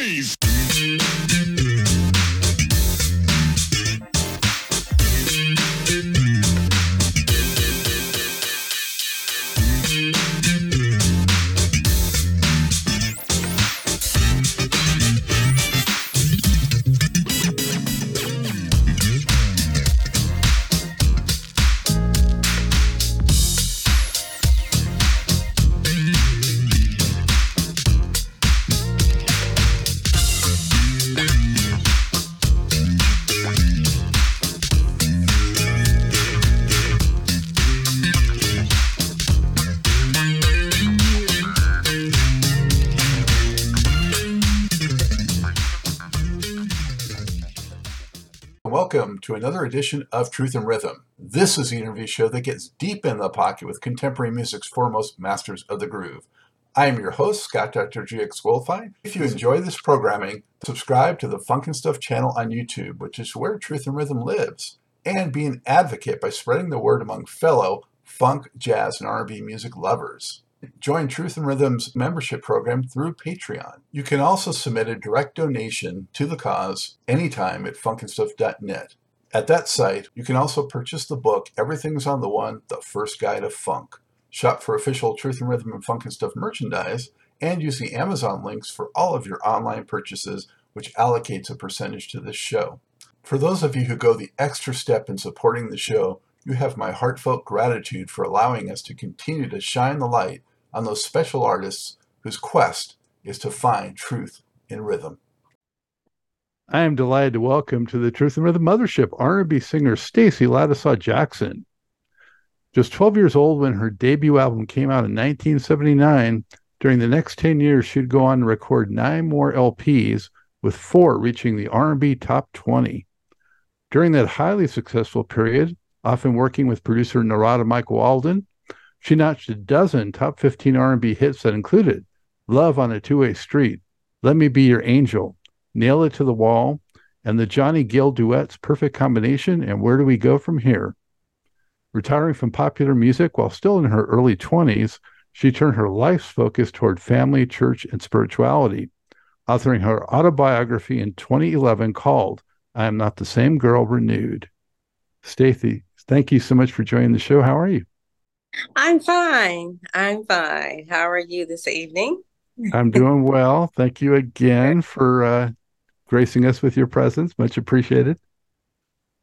noise. Another edition of Truth in Rhythm. This is the interview show that gets deep in the pocket with contemporary music's foremost masters of the groove. I am your host, Scott Dr. GX Goldfine. If you enjoy this programming, subscribe to the Funk and Stuff channel on YouTube, which is where Truth in Rhythm lives, and be an advocate by spreading the word among fellow funk, jazz, and R&B music lovers. Join Truth in Rhythm's membership program through Patreon. You can also submit a direct donation to the cause anytime at funknstuff.net. At that site, you can also purchase the book Everything's on the One, The First Guide of Funk. Shop for official Truth in Rhythm and Funk and Stuff merchandise, and use the Amazon links for all of your online purchases, which allocates a percentage to this show. For those of you who go the extra step in supporting the show, you have my heartfelt gratitude for allowing us to continue to shine the light on those special artists whose quest is to find truth in rhythm. I am delighted to welcome to the Truth in Rhythm Mothership R&B singer Stacy Lattisaw Jackson. Just 12 years old when her debut album came out in 1979, during the next 10 years she'd go on to record nine more LPs, with four reaching the R&B top 20. During that highly successful period, often working with producer Narada Michael Walden, she notched a dozen top 15 R&B hits that included Love on a Two-Way Street, Let Me Be Your Angel, Nail It to the Wall, and the Johnny Gill duets Perfect Combination and Where Do We Go From Here? Retiring from popular music while still in her early 20s, she turned her life's focus toward family, church, and spirituality, authoring her autobiography in 2011 called I Am Not the Same Girl Renewed. Stacy, thank you so much for joining the show. How are you? I'm fine. I'm fine. How are you this evening? I'm doing well. Thank you again for uh, gracing us with your presence. Much appreciated.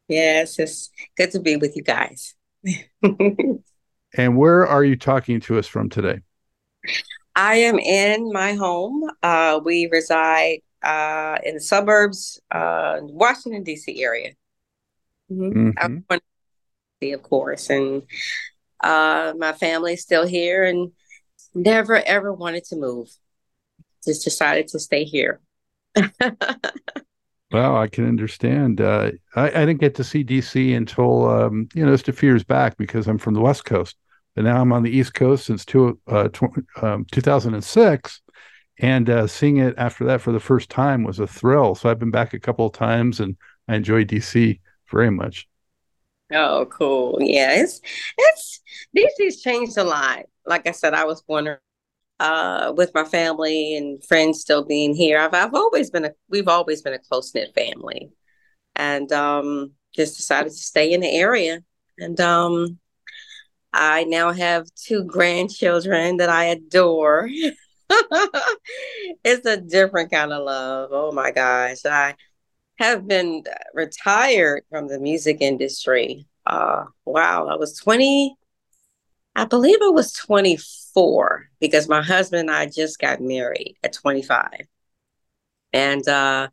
Yes, it's good to be with you guys. and where are you talking to us from today? I am in my home. Uh, we reside uh, in the suburbs, uh, Washington D.C. area. Mm-hmm. Mm-hmm. Of course, and uh, my family's still here and never ever wanted to move. Just decided to stay here. well, I can understand. Uh, I, I, didn't get to see DC until um, you know just a few years back because I'm from the West Coast, but now I'm on the East Coast since two, uh, tw- um, 2006, and uh, seeing it after that for the first time was a thrill. So I've been back a couple of times, and I enjoy DC very much. Oh, cool. Yeah, it's it's DC's changed a lot. Like I said, I was born uh, with my family and friends still being here. I've I've always been a we've always been a close knit family, and um, just decided to stay in the area. And um, I now have two grandchildren that I adore. it's a different kind of love. Oh my gosh, I have been retired from the music industry. Uh, wow, I was 20, I believe I was 24 because my husband and I just got married at 25. And uh,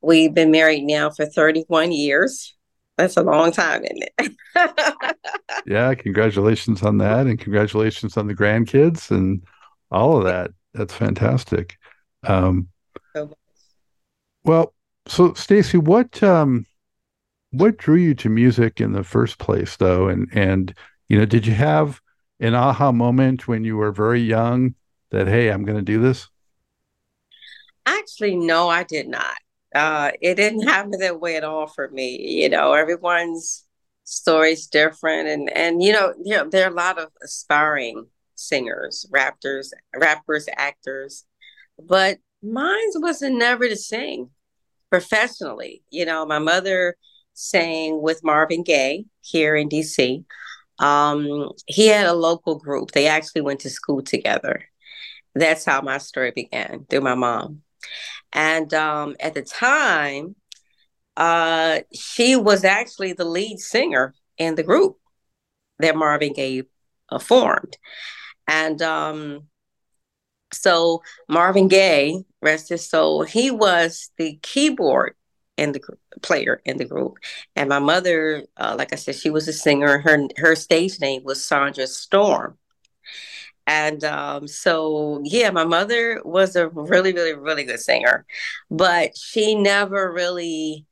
we've been married now for 31 years. That's a long time, isn't it? yeah, congratulations on that. And congratulations on the grandkids and all of that. That's fantastic. Um, well, so Stacy, what um, what drew you to music in the first place, though? And and you know, did you have an aha moment when you were very young that hey, I'm going to do this? Actually, no, I did not. Uh, it didn't happen that way at all for me. You know, everyone's story's different, and and you know, you know, there are a lot of aspiring singers, rappers, rappers, actors, but mine wasn't never to sing professionally. You know, my mother sang with Marvin Gaye here in DC. Um, he had a local group. They actually went to school together. That's how my story began through my mom. And um, at the time, uh, she was actually the lead singer in the group that Marvin Gaye uh, formed. And um, so Marvin Gaye, rest his soul, he was the keyboard in the player in the group. And my mother, uh, like I said, she was a singer. Her her stage name was Sandra Storm. And um, so, yeah, my mother was a really, really, really good singer, but she never really,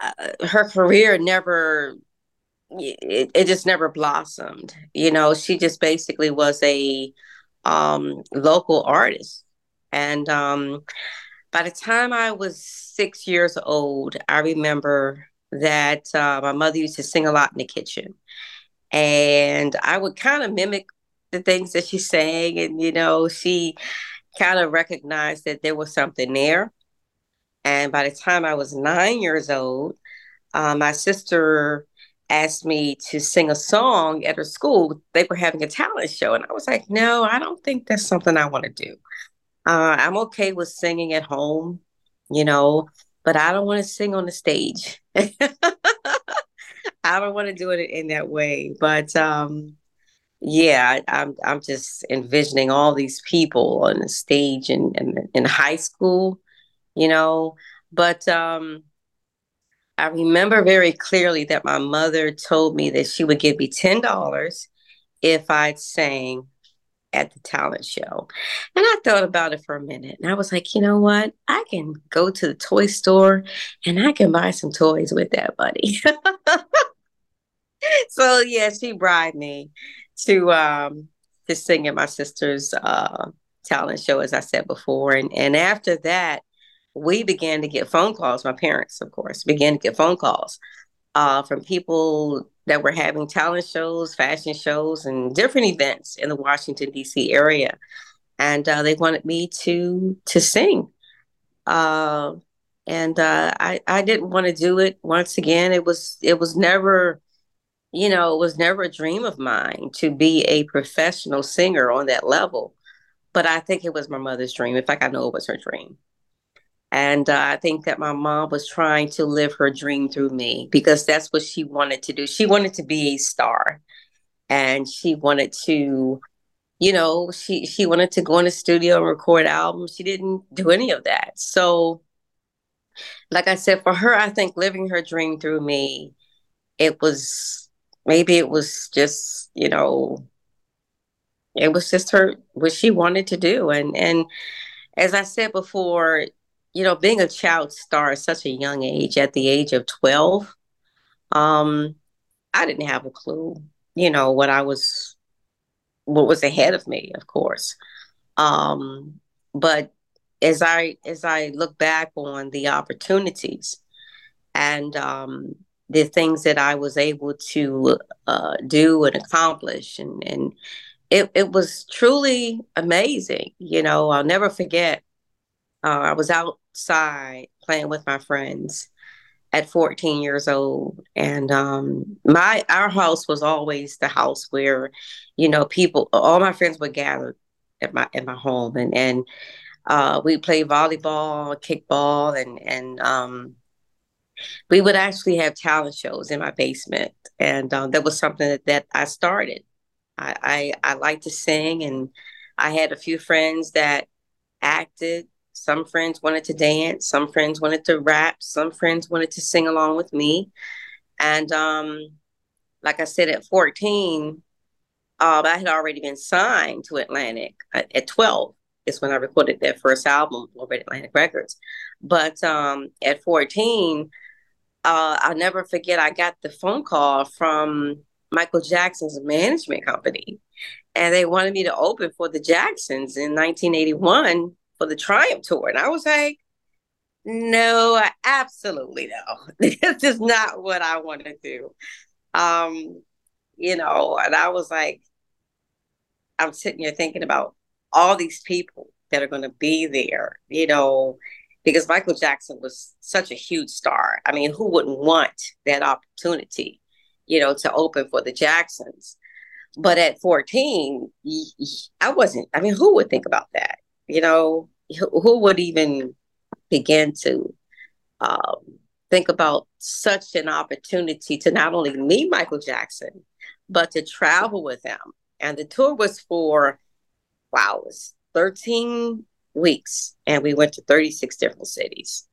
uh, her career never, it, it just never blossomed. You know, she just basically was a um, local artist. And um, by the time I was six years old, I remember that uh, my mother used to sing a lot in the kitchen. And I would kind of mimic the things that she sang. And, you know, she kind of recognized that there was something there. And by the time I was nine years old, uh, my sister asked me to sing a song at her school. They were having a talent show. And I was like, no, I don't think that's something I want to do. Uh, I'm okay with singing at home, you know, but I don't want to sing on the stage. I don't want to do it in that way. But um, yeah, I, am I'm, I'm just envisioning all these people on the stage in, in, in high school, you know. But um, I remember very clearly that my mother told me that she would give me ten dollars if I'd sang at the talent show. And I thought about it for a minute and I was like, you know what? I can go to the toy store and I can buy some toys with that money. so yeah, she bribed me to um to sing at my sister's uh talent show, as I said before. And and after that, we began to get phone calls. My parents, of course, began to get phone calls uh, from people that were having talent shows, fashion shows, and different events in the Washington D.C. area, and uh, they wanted me to to sing. Uh, and uh, I I didn't want to do it. Once again, it was it was never, you know, it was never a dream of mine to be a professional singer on that level. But I think it was my mother's dream. In fact, I know it was her dream. And uh, I think that my mom was trying to live her dream through me because that's what she wanted to do. She wanted to be a star and she wanted to, you know, she, she wanted to go in the studio and record albums. She didn't do any of that. So, like I said, for her, I think living her dream through me, it was maybe it was just, you know, it was just her what she wanted to do. And, and, as I said before, you know, being a child star at such a young age, at the age of 12, um, I didn't have a clue, you know, what I was, what was ahead of me, of course. Um, but as I, as I look back on the opportunities and, um, the things that I was able to uh, do and accomplish, and, and it, it was truly amazing. You know, I'll never forget. Uh, I was out outside playing with my friends at 14 years old. And um my our house was always the house where you know people all my friends would gather at my at my home. And and uh we played volleyball kickball and and um we would actually have talent shows in my basement. And um, that was something that, that i started. I, I i like to sing and i had a few friends that acted some friends wanted to dance, some friends wanted to rap, some friends wanted to sing along with me. And um, like I said, at 14, uh, I had already been signed to Atlantic. At, at 12 is when I recorded that first album at Atlantic Records. But um, at 14, uh, I'll never forget, I got the phone call from Michael Jackson's management company. And they wanted me to open for the Jacksons in 1981 for the Triumph Tour. And I was like, no, absolutely no. this is not what I want to do. Um, you know, and I was like, I'm sitting here thinking about all these people that are going to be there, you know, because Michael Jackson was such a huge star. I mean, who wouldn't want that opportunity, you know, to open for the Jacksons? But at 14, I wasn't, I mean, who would think about that? You know, who would even begin to um, think about such an opportunity to not only meet Michael Jackson, but to travel with him? And the tour was for, wow, it was 13 weeks, and we went to 36 different cities.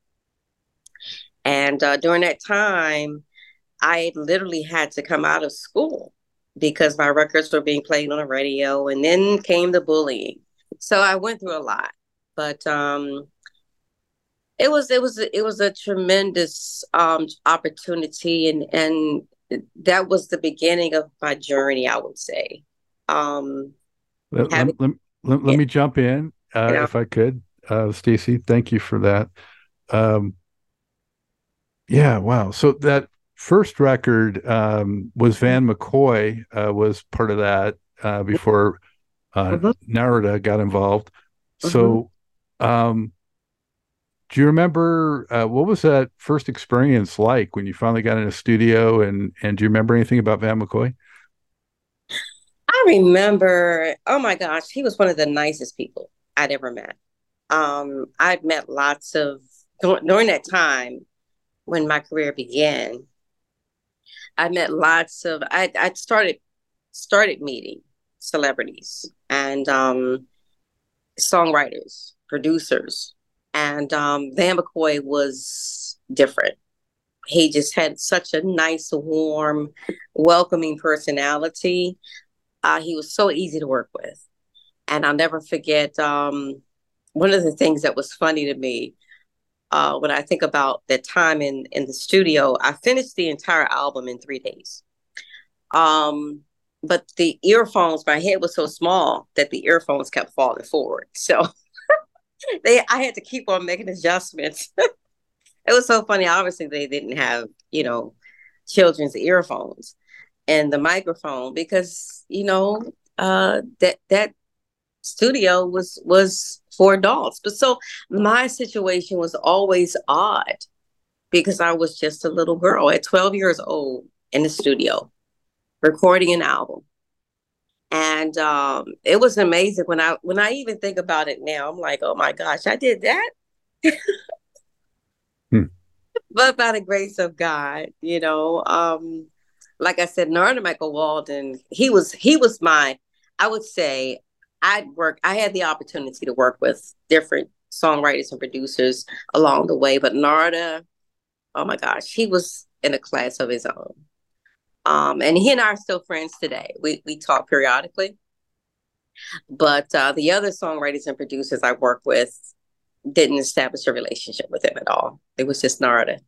And uh, during that time, I literally had to come out of school because my records were being played on the radio, and then came the bullying. So I went through a lot, but um, it was it was it was a tremendous um, opportunity, and and that was the beginning of my journey. I would say. Um, let, having, let, let, let, me jump in uh, you know? if I could, uh, Stacy. Thank you for that. Um, yeah, wow. So that first record um, was Van McCoy uh, was part of that uh, before uh, mm-hmm. Narada got involved. Mm-hmm. So, um, do you remember uh, what was that first experience like when you finally got in a studio? And and do you remember anything about Van McCoy? I remember. Oh my gosh, he was one of the nicest people. I'd ever met. Um, I'd met lots of during that time when my career began. I met lots of. I I started started meeting celebrities and um, songwriters, producers, and um, Van McCoy was different. He just had such a nice, warm, welcoming personality. Uh, he was so easy to work with. And I'll never forget um, one of the things that was funny to me uh, when I think about that time in in the studio. I finished the entire album in three days. Um, but the earphones, my head was so small that the earphones kept falling forward. So they, I had to keep on making adjustments. it was so funny. Obviously, they didn't have, you know, children's earphones and the microphone because, you know, uh, that that studio was was for adults. But so my situation was always odd because I was just a little girl at 12 years old in the studio recording an album. And um, it was amazing when I when I even think about it now, I'm like, oh my gosh, I did that. hmm. But by the grace of God, you know, um, like I said, Narada Michael Walden, he was he was my, I would say, I'd work, I had the opportunity to work with different songwriters and producers along the way, but Narada, oh my gosh, he was in a class of his own. Um, and he and I are still friends today. We we talk periodically. But uh, the other songwriters and producers I work with didn't establish a relationship with him at all. It was just Narada.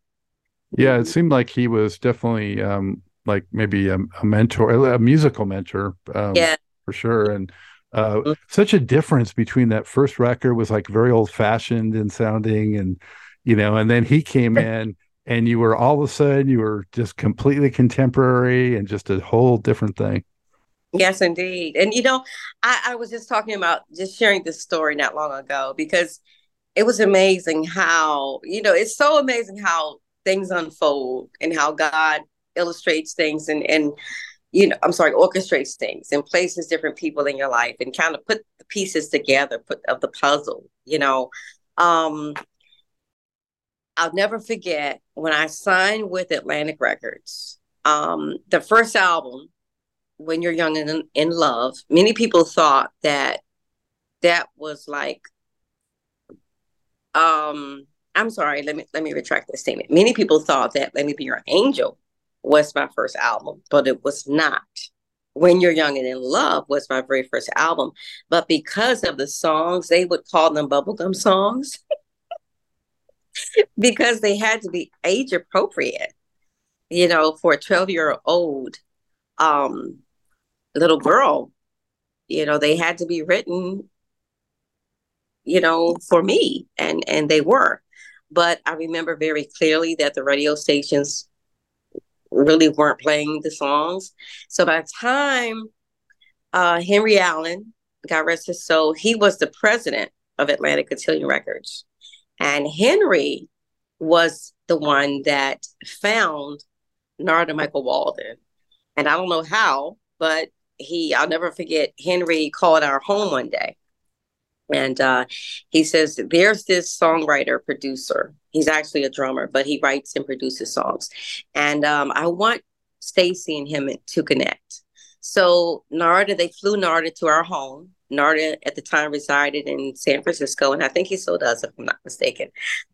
Yeah, it seemed like he was definitely um, like maybe a, a mentor, a musical mentor. Um, yeah, for sure. And uh, mm-hmm. such a difference between that first record was like very old fashioned and sounding, and you know, and then he came in and you were all of a sudden you were just completely contemporary and just a whole different thing. Yes, indeed. And you know, I, I was just talking about just sharing this story not long ago because it was amazing how, you know, it's so amazing how things unfold and how God illustrates things and and you know, I'm sorry, orchestrates things and places different people in your life and kind of put the pieces together, put of the puzzle, you know. Um, I'll never forget when I signed with Atlantic Records. Um, the first album, When You're Young and in Love, many people thought that that was like um I'm sorry, let me let me retract this statement. Many people thought that Let Me Be Your Angel was my first album, but it was not. When You're Young and in Love was my very first album. But because of the songs, they would call them bubblegum songs because they had to be age appropriate, you know, for a 12 year old um, little girl. You know, they had to be written, you know, for me, and and they were. But I remember very clearly that the radio stations really weren't playing the songs. So by the time uh, Henry Allen, God rest his soul, he was the president of Atlantic Cotillion Records. And Henry was the one that found Narada Michael Walden. And I don't know how, but he, I'll never forget, Henry called our home one day. And uh, he says, There's this songwriter, producer. He's actually a drummer, but he writes and produces songs. And um, I want Stacy and him to connect. So Narada, they flew Narada to our home. Narada at the time resided in San Francisco, and I think he still does, if I'm not mistaken.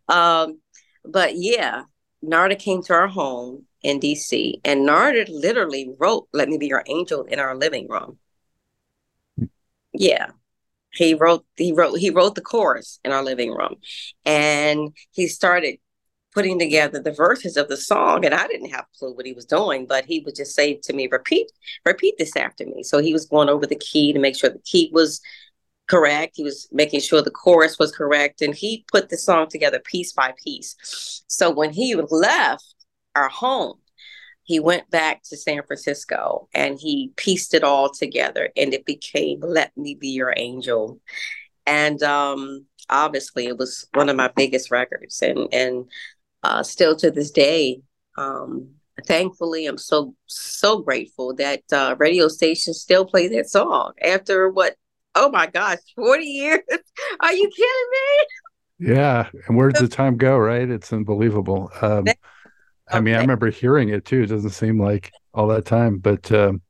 Um, but yeah, Narada came to our home in DC, and Narada literally wrote "Let Me Be Your Angel" in our living room. Yeah, he wrote he wrote he wrote the chorus in our living room, and he started putting together the verses of the song and i didn't have a clue what he was doing but he would just say to me repeat repeat this after me. So he was going over the key to make sure the key was correct. He was making sure the chorus was correct and he put the song together piece by piece. So when he left our home he went back to san francisco and he pieced it all together and it became let me be your angel. And um obviously it was one of my biggest records and and uh, still to this day. Um, thankfully, I'm so so grateful that uh, radio stations still play that song after what? Oh my gosh, 40 years? Are you kidding me? Yeah, and where did the time go? Right, it's unbelievable. Um, I mean, I remember hearing it too. It doesn't seem like all that time, but um,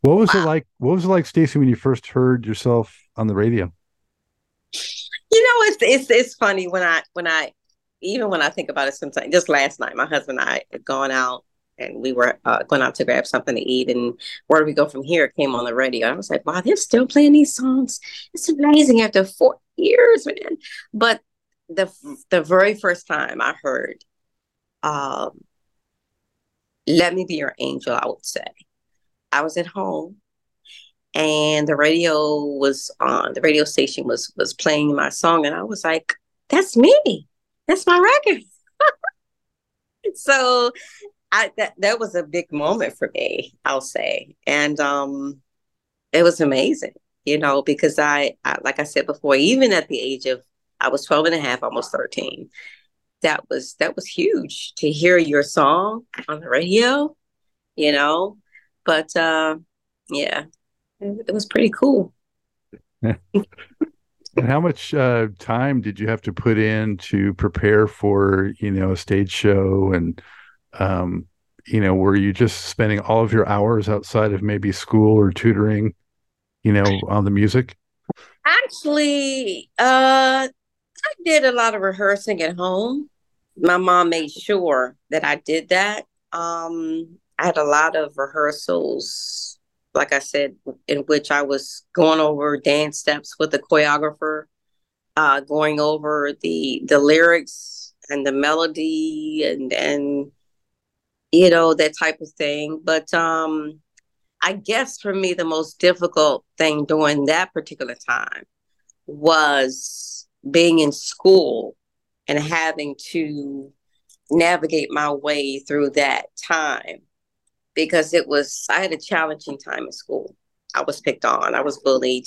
what was wow. it like? What was it like, Stacy, when you first heard yourself on the radio? You know, it's it's it's funny when I when I even when I think about it sometimes, just last night, my husband and I had gone out and we were uh, going out to grab something to eat. And where do we go from here? Came on the radio. I was like, wow, they're still playing these songs. It's amazing after four years, man. But the the very first time I heard um, Let Me Be Your Angel, I would say, I was at home and the radio was on, the radio station was was playing my song. And I was like, that's me that's my record. so I that that was a big moment for me, I'll say. And um it was amazing, you know, because I, I like I said before, even at the age of I was 12 and a half, almost 13. That was that was huge to hear your song on the radio, you know. But uh yeah, it, it was pretty cool. And how much uh, time did you have to put in to prepare for, you know, a stage show? And, um, you know, were you just spending all of your hours outside of maybe school or tutoring, you know, on the music? Actually, uh, I did a lot of rehearsing at home. My mom made sure that I did that. Um, I had a lot of rehearsals like I said, in which I was going over dance steps with the choreographer, uh, going over the the lyrics and the melody and and you know that type of thing. But um, I guess for me, the most difficult thing during that particular time was being in school and having to navigate my way through that time because it was I had a challenging time in school. I was picked on, I was bullied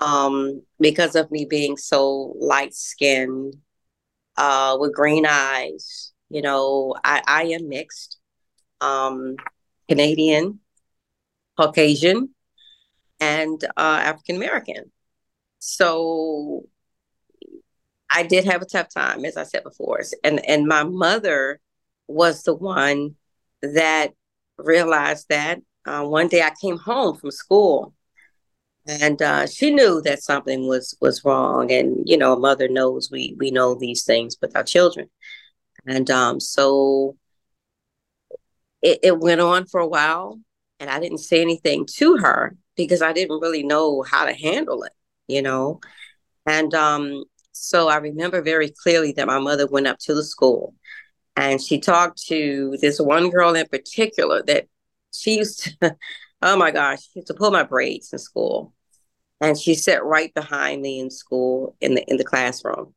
um, because of me being so light skinned uh, with green eyes. You know, I, I am mixed, um, Canadian, Caucasian, and uh, African American. So I did have a tough time, as I said before, and and my mother was the one that realized that. Uh, one day I came home from school and uh, she knew that something was was wrong and you know a mother knows we we know these things with our children and um, so it, it went on for a while and i didn't say anything to her because i didn't really know how to handle it you know and um, so i remember very clearly that my mother went up to the school and she talked to this one girl in particular that she used to, oh my gosh, she used to pull my braids in school. And she sat right behind me in school in the in the classroom.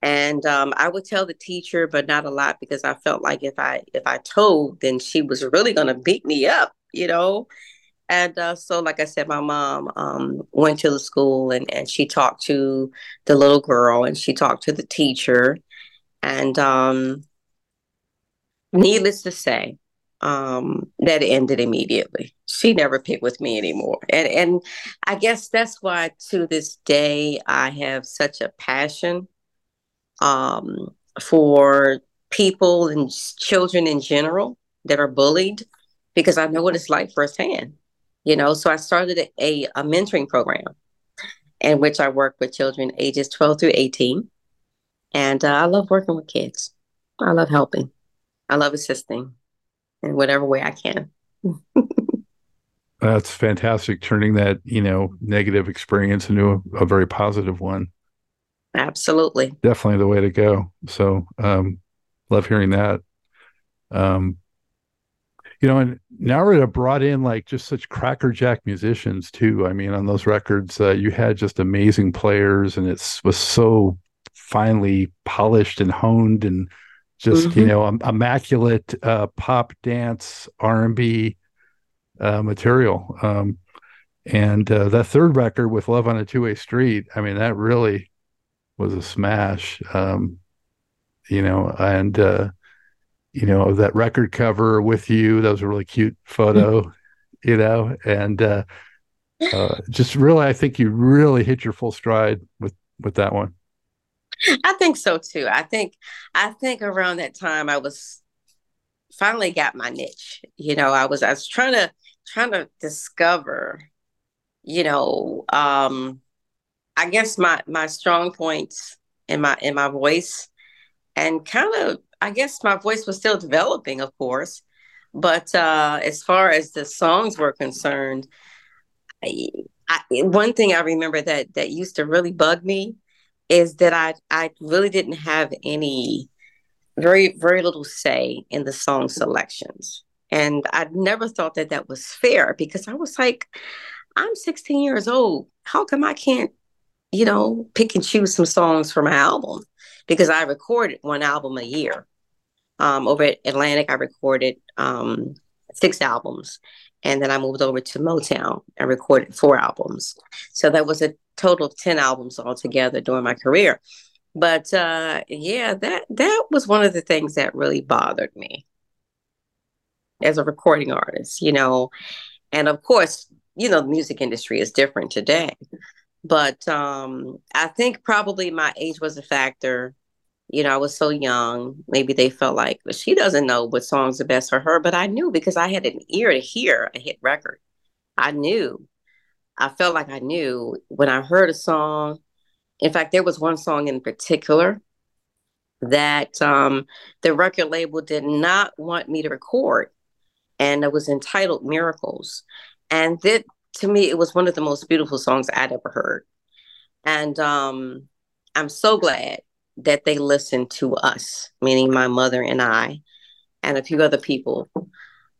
And um, I would tell the teacher, but not a lot because I felt like if I if I told, then she was really gonna beat me up, you know. And uh, so, like I said, my mom um, went to the school and, and she talked to the little girl and she talked to the teacher. And um, needless to say, um, that ended immediately. She never picked with me anymore. And, and I guess that's why to this day I have such a passion um, for people and children in general that are bullied because I know what it's like firsthand. You know, so I started a, a mentoring program in which I work with children ages 12 through 18. And uh, I love working with kids. I love helping. I love assisting in whatever way I can. That's fantastic. Turning that, you know, negative experience into a, a, very positive one. Absolutely. Definitely the way to go. So, um, love hearing that. Um, you know, and Narada brought in like just such crackerjack musicians too. I mean, on those records, uh, you had just amazing players, and it was so finely polished and honed, and just mm-hmm. you know, immaculate uh, pop, dance, R and B uh, material. Um, and uh, that third record with "Love on a Two Way Street," I mean, that really was a smash. Um, you know, and uh, you know that record cover with you that was a really cute photo you know and uh, uh, just really i think you really hit your full stride with with that one i think so too i think i think around that time i was finally got my niche you know i was i was trying to trying to discover you know um i guess my my strong points in my in my voice and kind of I guess my voice was still developing, of course. But uh, as far as the songs were concerned, I, I, one thing I remember that that used to really bug me is that I I really didn't have any very very little say in the song selections, and I never thought that that was fair because I was like, I'm 16 years old. How come I can't, you know, pick and choose some songs for my album? Because I recorded one album a year um, over at Atlantic, I recorded um, six albums. And then I moved over to Motown and recorded four albums. So that was a total of 10 albums altogether during my career. But uh, yeah, that that was one of the things that really bothered me as a recording artist, you know. And of course, you know, the music industry is different today. But um, I think probably my age was a factor you know, I was so young. Maybe they felt like well, she doesn't know what songs are best for her, but I knew because I had an ear to hear a hit record. I knew. I felt like I knew when I heard a song. In fact, there was one song in particular that um, the record label did not want me to record, and it was entitled Miracles. And that, to me, it was one of the most beautiful songs I'd ever heard. And um, I'm so glad that they listened to us, meaning my mother and I, and a few other people.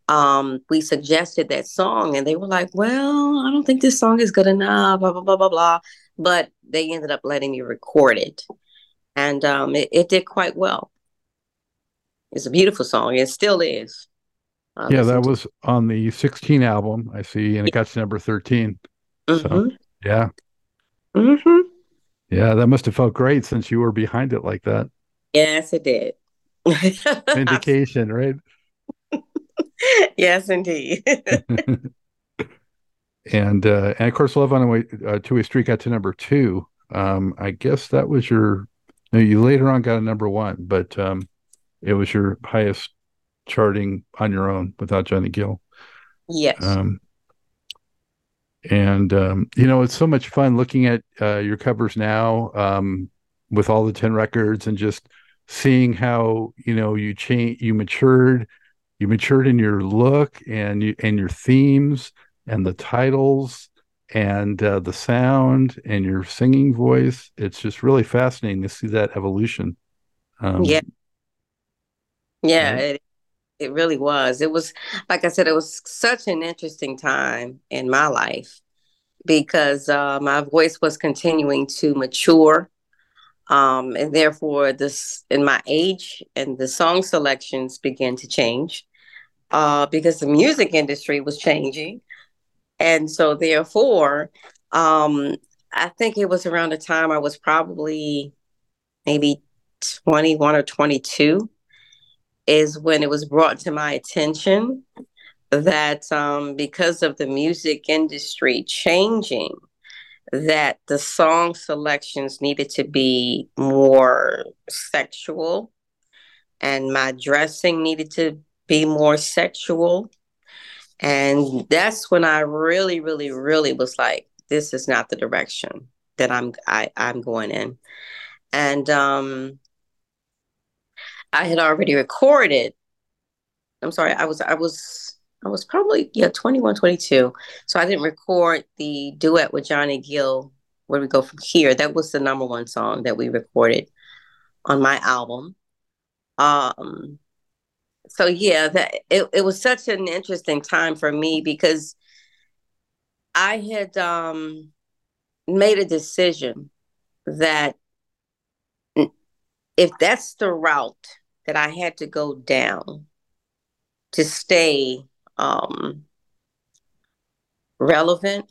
Um, we suggested that song, and they were like, "Well, I don't think this song is good enough." Blah blah blah blah blah. But they ended up letting me record it, and um, it, it did quite well. It's a beautiful song. It still is. Uh, yeah, that was on the 16 album, I see, and it got to number 13. Mm-hmm. So, yeah. Mm-hmm. Yeah, that must have felt great since you were behind it like that. Yes, it did. Indication, right? yes, indeed. and uh, and of course, Love on a Way uh, Two Way Street got to number two. Um, I guess that was your. You later on got a number one, but um, it was your highest charting on your own without Johnny Gill. Yes. Um, and um, you know it's so much fun looking at uh, your covers now um, with all the 10 records and just seeing how you know you change you matured you matured in your look and you and your themes and the titles and uh, the sound and your singing voice it's just really fascinating to see that evolution um, yeah yeah right? it, it really was. It was, like I said, it was such an interesting time in my life because uh, my voice was continuing to mature. Um, and therefore, this in my age and the song selections began to change uh, because the music industry was changing. And so therefore, um, I think it was around the time I was probably maybe 21 or 22 is when it was brought to my attention that um, because of the music industry changing, that the song selections needed to be more sexual and my dressing needed to be more sexual. And that's when I really, really, really was like, this is not the direction that I'm I, I'm going in. And um I had already recorded. I'm sorry, I was I was I was probably yeah 21, 22. So I didn't record the duet with Johnny Gill. Where we go from here? That was the number one song that we recorded on my album. Um, so yeah, that it, it was such an interesting time for me because I had um made a decision that if that's the route that I had to go down to stay um, relevant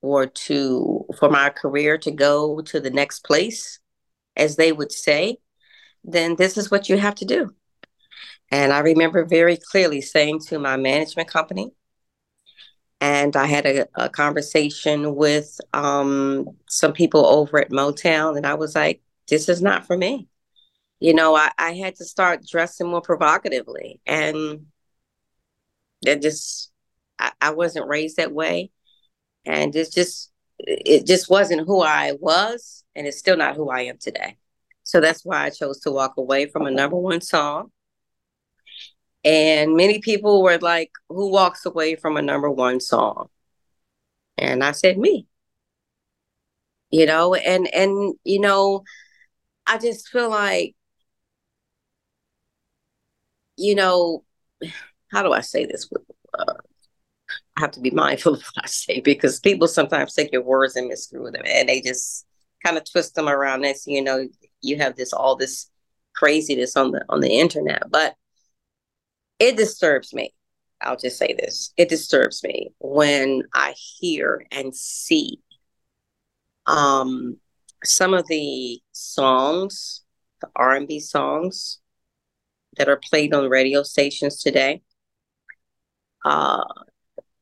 or to for my career to go to the next place, as they would say, then this is what you have to do. And I remember very clearly saying to my management company, and I had a, a conversation with um, some people over at Motown, and I was like, this is not for me you know, I, I had to start dressing more provocatively. And that just, I, I wasn't raised that way. And it's just, it just wasn't who I was. And it's still not who I am today. So that's why I chose to walk away from a number one song. And many people were like, who walks away from a number one song? And I said, me. You know, and, and, you know, I just feel like you know, how do I say this? Uh, I have to be mindful of what I say because people sometimes take your words and misconstrue them, and they just kind of twist them around. Next, you know, you have this all this craziness on the on the internet, but it disturbs me. I'll just say this: it disturbs me when I hear and see um, some of the songs, the R and B songs that are played on radio stations today. Uh,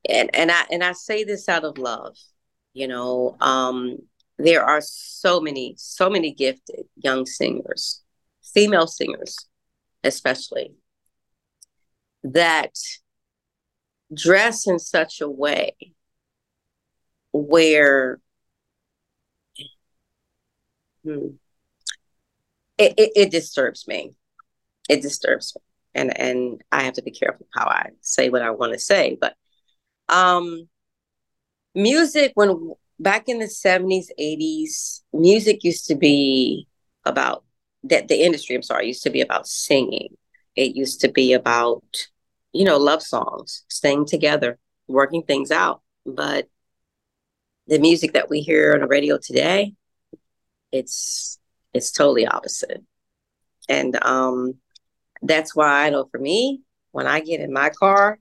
and and I and I say this out of love. You know, um, there are so many, so many gifted young singers, female singers, especially, that dress in such a way where hmm, it, it, it disturbs me it disturbs me and and I have to be careful how I say what I want to say. But um, music when back in the seventies, eighties, music used to be about that. The industry, I'm sorry, used to be about singing. It used to be about you know love songs, staying together, working things out. But the music that we hear on the radio today, it's it's totally opposite. And um, that's why I know for me, when I get in my car,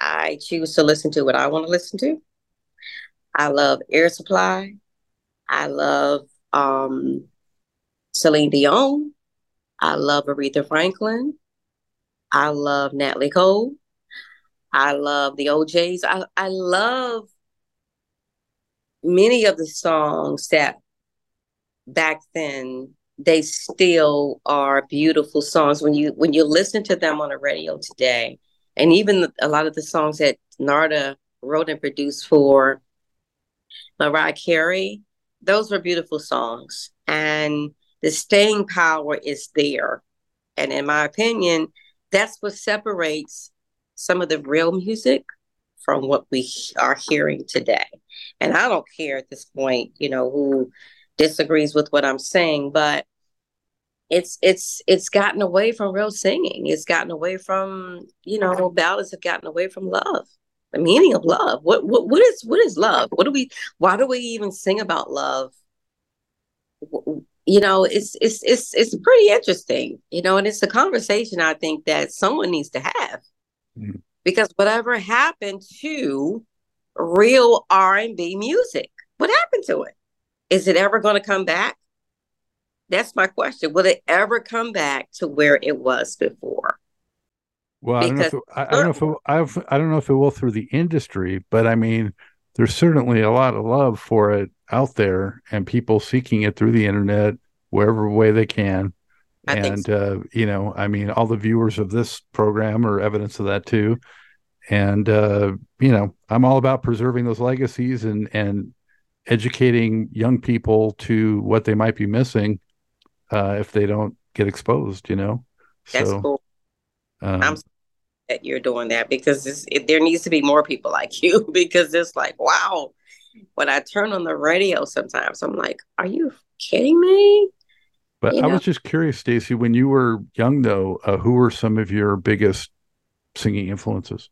I choose to listen to what I want to listen to. I love Air Supply. I love um, Celine Dion. I love Aretha Franklin. I love Natalie Cole. I love the O'Jays. I, I love many of the songs that back then they still are beautiful songs when you when you listen to them on the radio today and even a lot of the songs that narada wrote and produced for mariah carey those were beautiful songs and the staying power is there and in my opinion that's what separates some of the real music from what we are hearing today and i don't care at this point you know who disagrees with what i'm saying but it's it's it's gotten away from real singing. It's gotten away from you know ballads have gotten away from love, the meaning of love. What what what is what is love? What do we? Why do we even sing about love? You know, it's it's it's it's pretty interesting. You know, and it's a conversation I think that someone needs to have mm-hmm. because whatever happened to real R&B music. What happened to it? Is it ever going to come back? That's my question. Will it ever come back to where it was before? Well, I don't know if it, I, I, don't know if it, I've, I don't know if it will through the industry, but I mean, there's certainly a lot of love for it out there, and people seeking it through the internet, wherever way they can. I and so. uh, you know, I mean, all the viewers of this program are evidence of that too. And uh, you know, I'm all about preserving those legacies and and educating young people to what they might be missing uh, if they don't get exposed. You know, that's so, cool. Um, I'm that you're doing that because it, there needs to be more people like you because it's like wow. When i turn on the radio sometimes i'm like are you kidding me? But you i know? was just curious stacy when you were young though uh, who were some of your biggest singing influences?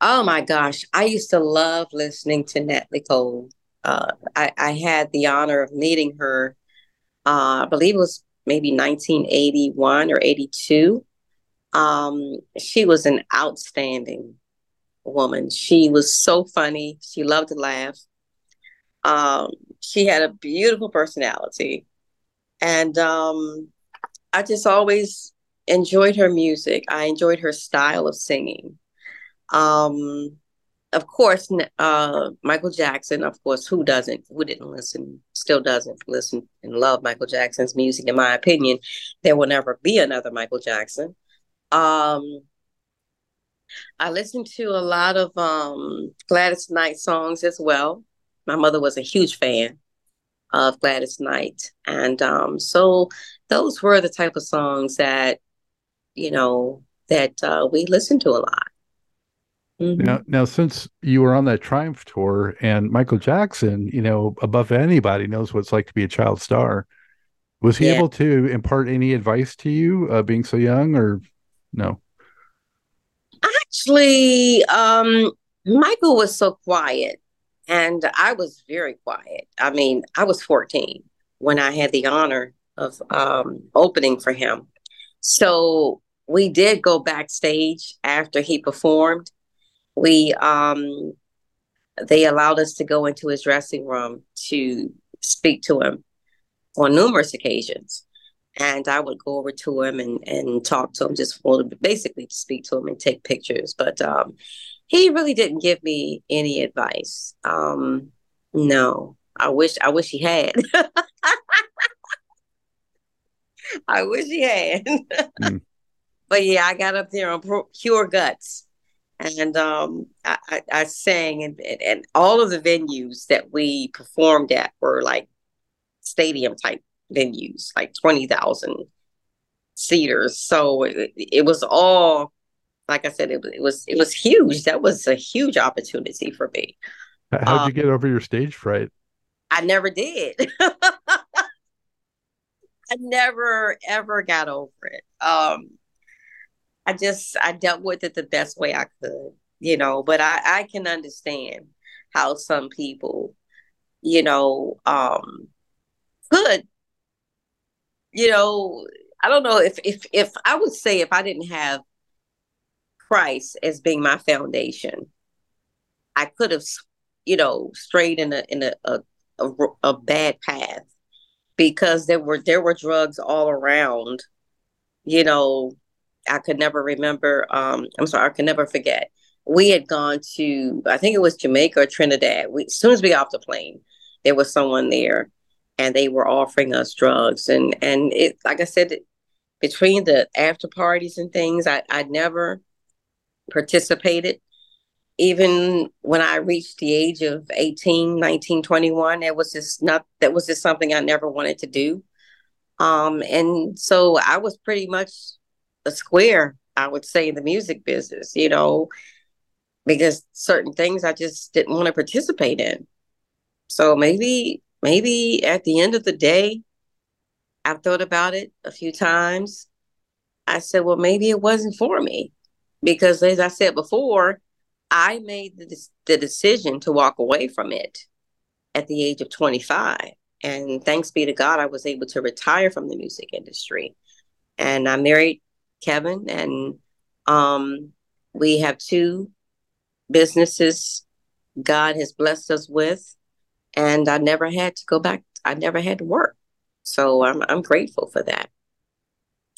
Oh my gosh. I used to love listening to natalie cole uh, I, I had the honor of meeting her uh, i believe it was maybe 1981 or 82 um, she was an outstanding woman. She was so funny. She loved to laugh. Um, she had a beautiful personality. And um, I just always enjoyed her music. I enjoyed her style of singing. Um, of course, uh, Michael Jackson, of course, who doesn't, who didn't listen, still doesn't listen and love Michael Jackson's music, in my opinion. There will never be another Michael Jackson. Um, I listened to a lot of um, Gladys Knight songs as well. My mother was a huge fan of Gladys Knight, and um, so those were the type of songs that you know that uh, we listened to a lot. Mm-hmm. Now, now, since you were on that Triumph tour, and Michael Jackson, you know, above anybody knows what it's like to be a child star. Was he yeah. able to impart any advice to you, uh, being so young, or no. Actually, um, Michael was so quiet and I was very quiet. I mean, I was 14 when I had the honor of um, opening for him. So we did go backstage after he performed. We um, they allowed us to go into his dressing room to speak to him on numerous occasions and I would go over to him and and talk to him just for basically to speak to him and take pictures. But um, he really didn't give me any advice. Um, no, I wish I wish he had. I wish he had. mm. But yeah, I got up there on pure guts, and um, I, I, I sang, and, and all of the venues that we performed at were like stadium type venues, like 20,000 seaters. So it, it, was all, like I said, it, it, was it was huge. That was a huge opportunity for me. How'd um, you get over your stage fright? I never did. I never ever got over it. Um, I just I dealt with it the best way I could, you know. But I I can understand how some people, you know, um, could you know, I don't know if if if I would say if I didn't have Christ as being my foundation, I could have, you know, strayed in a in a a, a, a bad path because there were there were drugs all around. You know, I could never remember. Um, I'm sorry, I could never forget. We had gone to, I think it was Jamaica or Trinidad. We, as soon as we got off the plane, there was someone there and they were offering us drugs. And and it like i said between the after parties and things i i never participated. Even when i reached the age of 18 19 21 that was just not that was just something i never wanted to do. Um and so i was pretty much a square i would say in the music business you know because certain things i just didn't want to participate in. So maybe maybe at the end of the day, I've thought about it a few times. I said, well, maybe it wasn't for me. Because as I said before, I made the, the decision to walk away from it at the age of 25. And thanks be to God, I was able to retire from the music industry. And I married Kevin, and um, we have two businesses God has blessed us with, and I never had to go back. I never had to work, so I'm I'm grateful for that.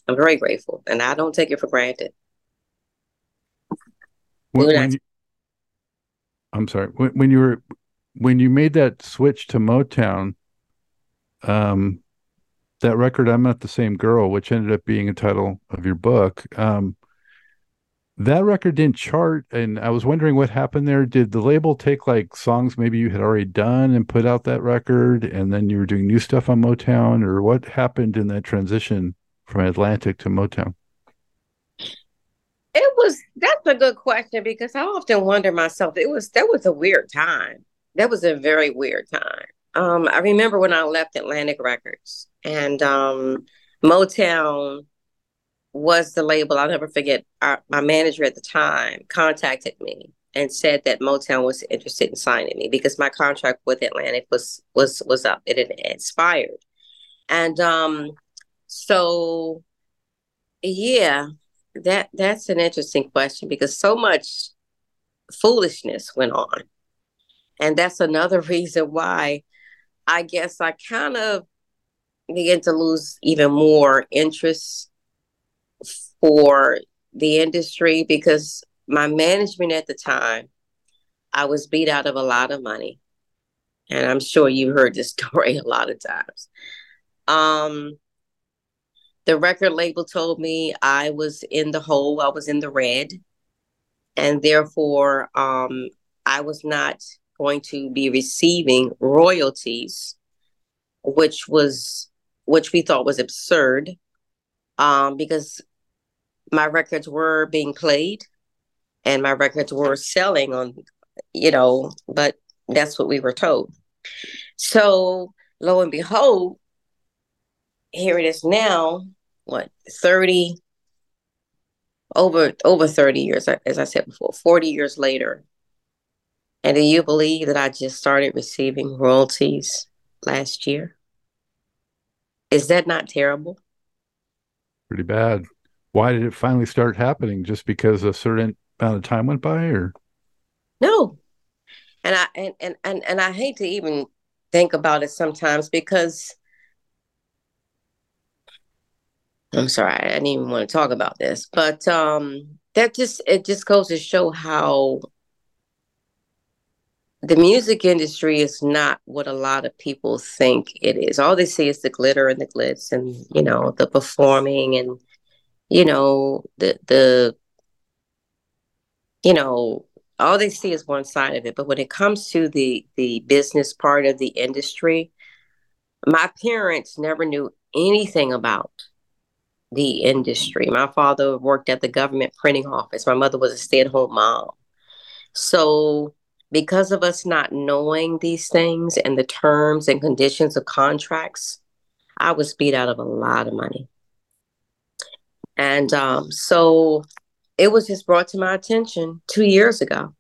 I'm very grateful, and I don't take it for granted. When, when you, I'm sorry. When, when you were when you made that switch to Motown, um, that record "I'm Not the Same Girl," which ended up being a title of your book, um, that record didn't chart, and I was wondering what happened there. Did the label take like songs maybe you had already done and put out that record, and then you were doing new stuff on Motown, or what happened in that transition from Atlantic to Motown? It was that's a good question because I often wonder myself. It was that was a weird time. That was a very weird time. Um, I remember when I left Atlantic Records and um, Motown was the label. I'll never forget. Our, my manager at the time contacted me and said that Motown was interested in signing me because my contract with Atlantic was was was up. It had expired, and um, so yeah, that that's an interesting question because so much foolishness went on. And that's another reason why I guess I kind of began to lose even more interest for the industry because my management at the time, I was beat out of a lot of money. And I'm sure you heard this story a lot of times. Um, the record label told me I was in the hole, I was in the red, and therefore um, I was not going to be receiving royalties, which was which we thought was absurd, um, because my records were being played and my records were selling on, you know, but that's what we were told. So lo and behold, here it is now, what, 30 over over 30 years, as I said before, 40 years later. And do you believe that I just started receiving royalties last year? Is that not terrible? Pretty bad. Why did it finally start happening? Just because a certain amount of time went by or no. And I and and and, and I hate to even think about it sometimes because I'm sorry, I didn't even want to talk about this, but um, that just it just goes to show how the music industry is not what a lot of people think it is. All they see is the glitter and the glitz, and you know the performing, and you know the the you know all they see is one side of it. But when it comes to the the business part of the industry, my parents never knew anything about the industry. My father worked at the government printing office. My mother was a stay at home mom. So, because of us not knowing these things and the terms and conditions of contracts, I was beat out of a lot of money. And um, so it was just brought to my attention two years ago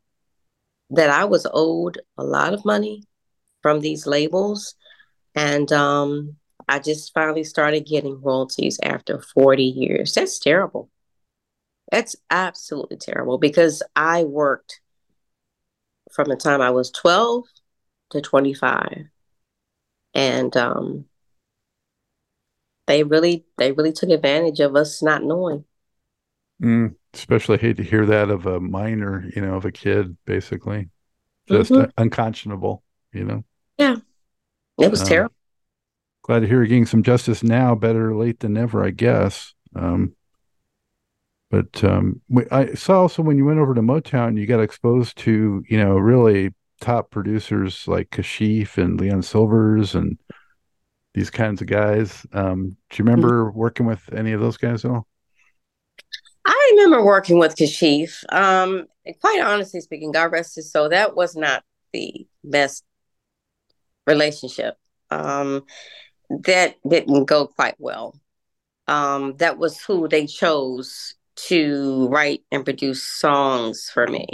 that I was owed a lot of money from these labels. And um, I just finally started getting royalties after 40 years. That's terrible. That's absolutely terrible because I worked from the time I was 12 to 25. And um, they really they really took advantage of us not knowing. Mm, especially hate to hear that of a minor, you know, of a kid, basically. Just mm-hmm. unconscionable, you know. Yeah. It was um, terrible glad to hear you're getting some justice now. Better late than never, I guess. Um, but um, I saw also when you went over to Motown, you got exposed to you know really top producers like Kashif and Leon Sylvers and these kinds of guys. Um, do you remember mm-hmm. working with any of those guys at all? I remember working with Kashif. Um, quite honestly speaking, God rest his soul, that was not the best relationship. Um, that didn't go quite well. Um, that was who they chose to write and produce songs for me.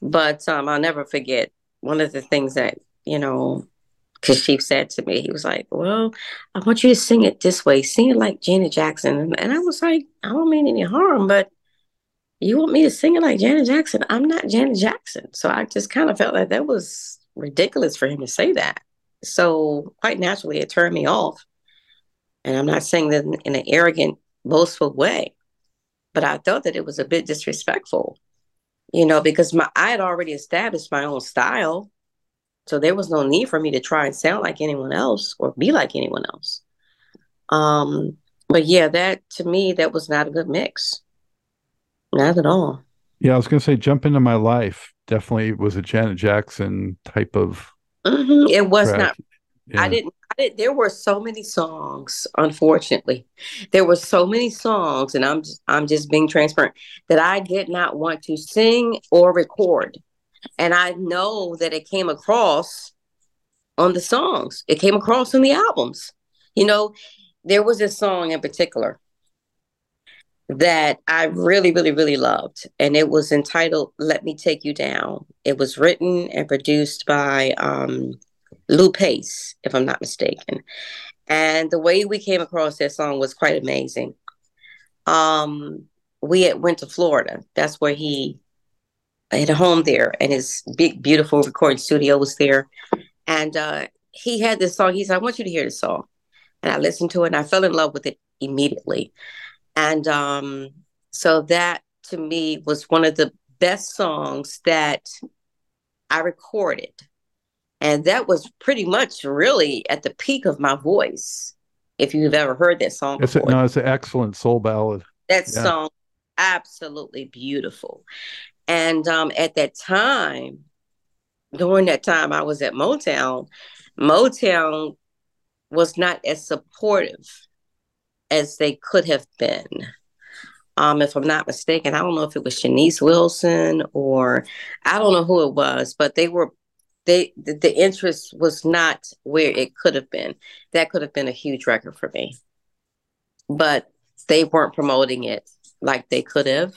But um, I'll never forget one of the things that, you know, Kashif said to me, he was like, Well, I want you to sing it this way, sing it like Janet Jackson. And, and I was like, I don't mean any harm, but you want me to sing it like Janet Jackson? I'm not Janet Jackson. So I just kind of felt like that was ridiculous for him to say that. So quite naturally, it turned me off. And I'm not saying that in an arrogant, boastful way, but I thought that it was a bit disrespectful, you know, because my I had already established my own style. So there was no need for me to try and sound like anyone else or be like anyone else. Um, but yeah, that to me, that was not a good mix. Not at all. Yeah, I was going to say, jump into my life. Definitely was a Janet Jackson type of. Mm-hmm. It was track. not. Yeah. I didn't. I did, there were so many songs. Unfortunately, there were so many songs, and I'm just, I'm just being transparent that I did not want to sing or record, and I know that it came across on the songs. It came across on the albums. You know, there was a song in particular that I really, really, really loved. And it was entitled Let Me Take You Down. It was written and produced by um, Lou Pace, if I'm not mistaken. And the way we came across that song was quite amazing. Um, we had went to Florida. That's where he had a home there, and his big, beautiful recording studio was there. And uh, he had this song. He said, "I want you to hear this song." And I listened to it, and I fell in love with it immediately. And um, so that to me was one of the best songs that I recorded. And that was pretty much really at the peak of my voice. If you've ever heard that song, it's a, no, it's an excellent soul ballad. That yeah. song, absolutely beautiful. And um, at that time, during that time, I was at Motown. Motown was not as supportive as they could have been. Um, if I'm not mistaken, I don't know if it was Shanice Wilson or I don't know who it was, but they were they the, the interest was not where it could have been. That could have been a huge record for me. But they weren't promoting it like they could have.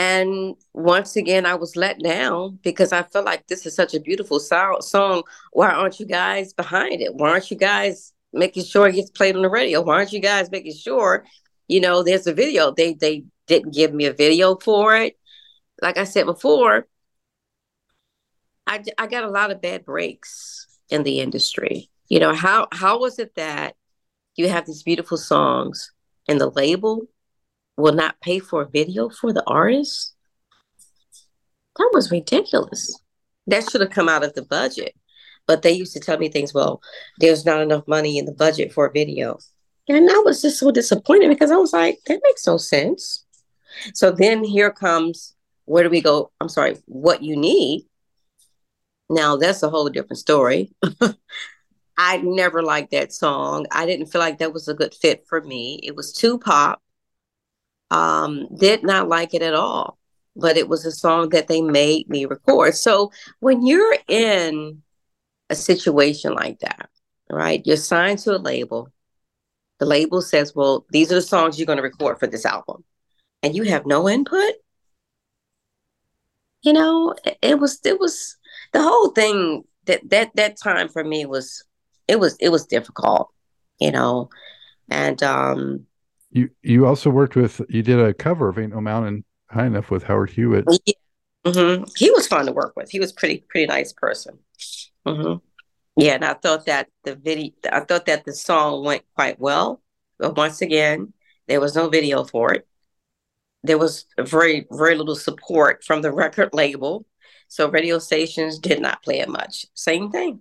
And once again, I was let down because I felt like this is such a beautiful song. Why aren't you guys behind it? Why aren't you guys making sure it gets played on the radio? Why aren't you guys making sure, you know, there's a video? They they didn't give me a video for it. Like I said before, I I got a lot of bad breaks in the industry. You know, how how was it that you have these beautiful songs and the label will not pay for a video for the artist? That was ridiculous. That should have come out of the budget. But they used to tell me things, well, there's not enough money in the budget for a video. And I was just so disappointed because I was like, that makes no sense. So then here comes where do we go? I'm sorry, what you need. Now that's a whole different story. I never liked that song. I didn't feel like that was a good fit for me. It was too pop. Um, did not like it at all. But it was a song that they made me record. So when you're in a situation like that, right? You're signed to a label. The label says, well, these are the songs you're going to record for this album. And you have no input. You know, it was, it was the whole thing that, that, that time for me was, it was, it was difficult, you know, and, um, you, you also worked with, you did a cover of Ain't No Mountain High Enough with Howard Hewitt. Yeah. Mm-hmm. He was fun to work with. He was pretty, pretty nice person. Mm-hmm. Yeah, and I thought that the video, I thought that the song went quite well. But once again, there was no video for it. There was very, very little support from the record label. So radio stations did not play it much. Same thing.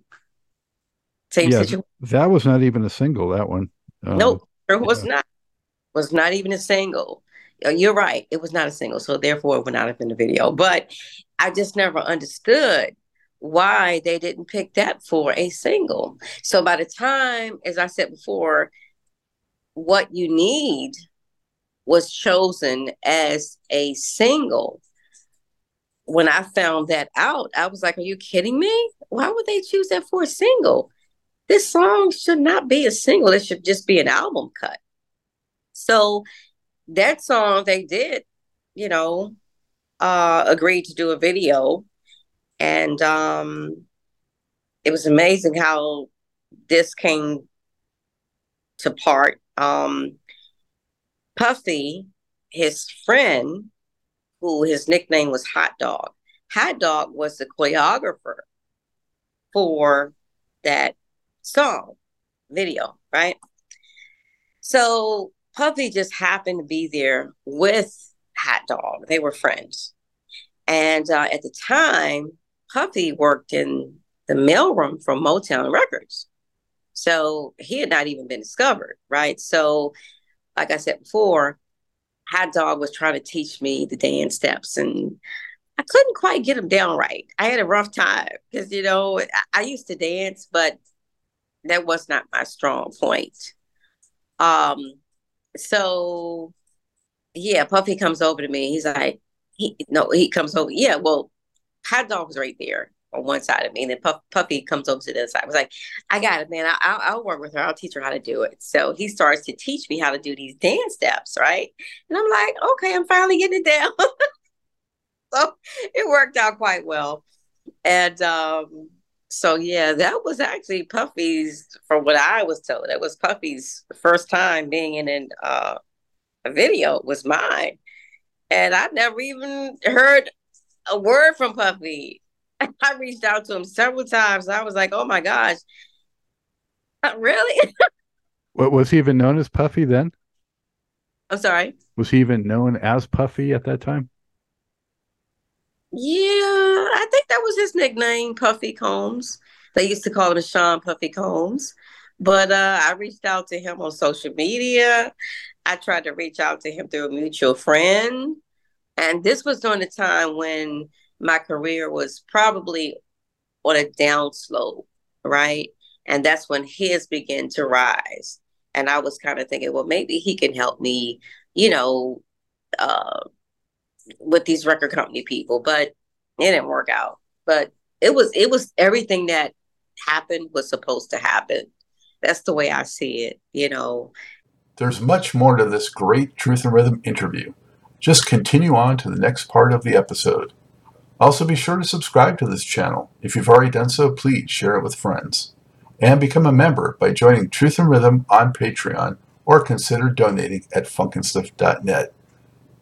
Same yeah, situation. That was not even a single, that one. Um, nope, it was yeah. not. Was not even a single. Uh, you're right. It was not a single. So therefore it would not have been a video. But I just never understood why they didn't pick that for a single. So by the time, as I said before, what you need was chosen as a single. When I found that out, I was like, Are you kidding me? Why would they choose that for a single? This song should not be a single, it should just be an album cut. So that song they did, you know, uh, agreed to do a video and um, it was amazing how this came to part. Um, Puffy, his friend, who his nickname was Hot Dog. Hot Dog was the choreographer for that song video, right? So Puffy just happened to be there with Hot Dog. They were friends. And uh, at the time, Puffy worked in the mailroom for Motown Records. So he had not even been discovered, right? So, like I said before, Hot Dog was trying to teach me the dance steps, and I couldn't quite get them down right. I had a rough time because, you know, I used to dance, but that was not my strong point. Um, so yeah, Puffy comes over to me. He's like, he no, he comes over. Yeah, well, Hot Dog was right there on one side of me, and then Puff, Puffy comes over to the other side. I was like, I got it, man. I, will I'll work with her. I'll teach her how to do it. So he starts to teach me how to do these dance steps, right? And I'm like, okay, I'm finally getting it down. so it worked out quite well, and um, so yeah, that was actually Puffy's, from what I was told, that was Puffy's first time being in an, uh, a video was mine, and I never even heard a word from Puffy. I reached out to him several times. I was like, "Oh my gosh, really?" what was he even known as Puffy then? I'm sorry. Was he even known as Puffy at that time? Yeah, I think that was his nickname, Puffy Combs. They used to call him Sean Puffy Combs. But uh, I reached out to him on social media. I tried to reach out to him through a mutual friend. And this was during the time when my career was probably on a down slope, right? And that's when his began to rise. And I was kind of thinking, well, maybe he can help me, you know, uh, with these record company people, but it didn't work out. But it was it was everything that happened was supposed to happen. That's the way I see it, you know. There's much more to this great Truth in Rhythm interview. Just continue on to the next part of the episode. Also, be sure to subscribe to this channel. If you've already done so, please share it with friends. And become a member by joining Truth in Rhythm on Patreon or consider donating at funknstuff.net.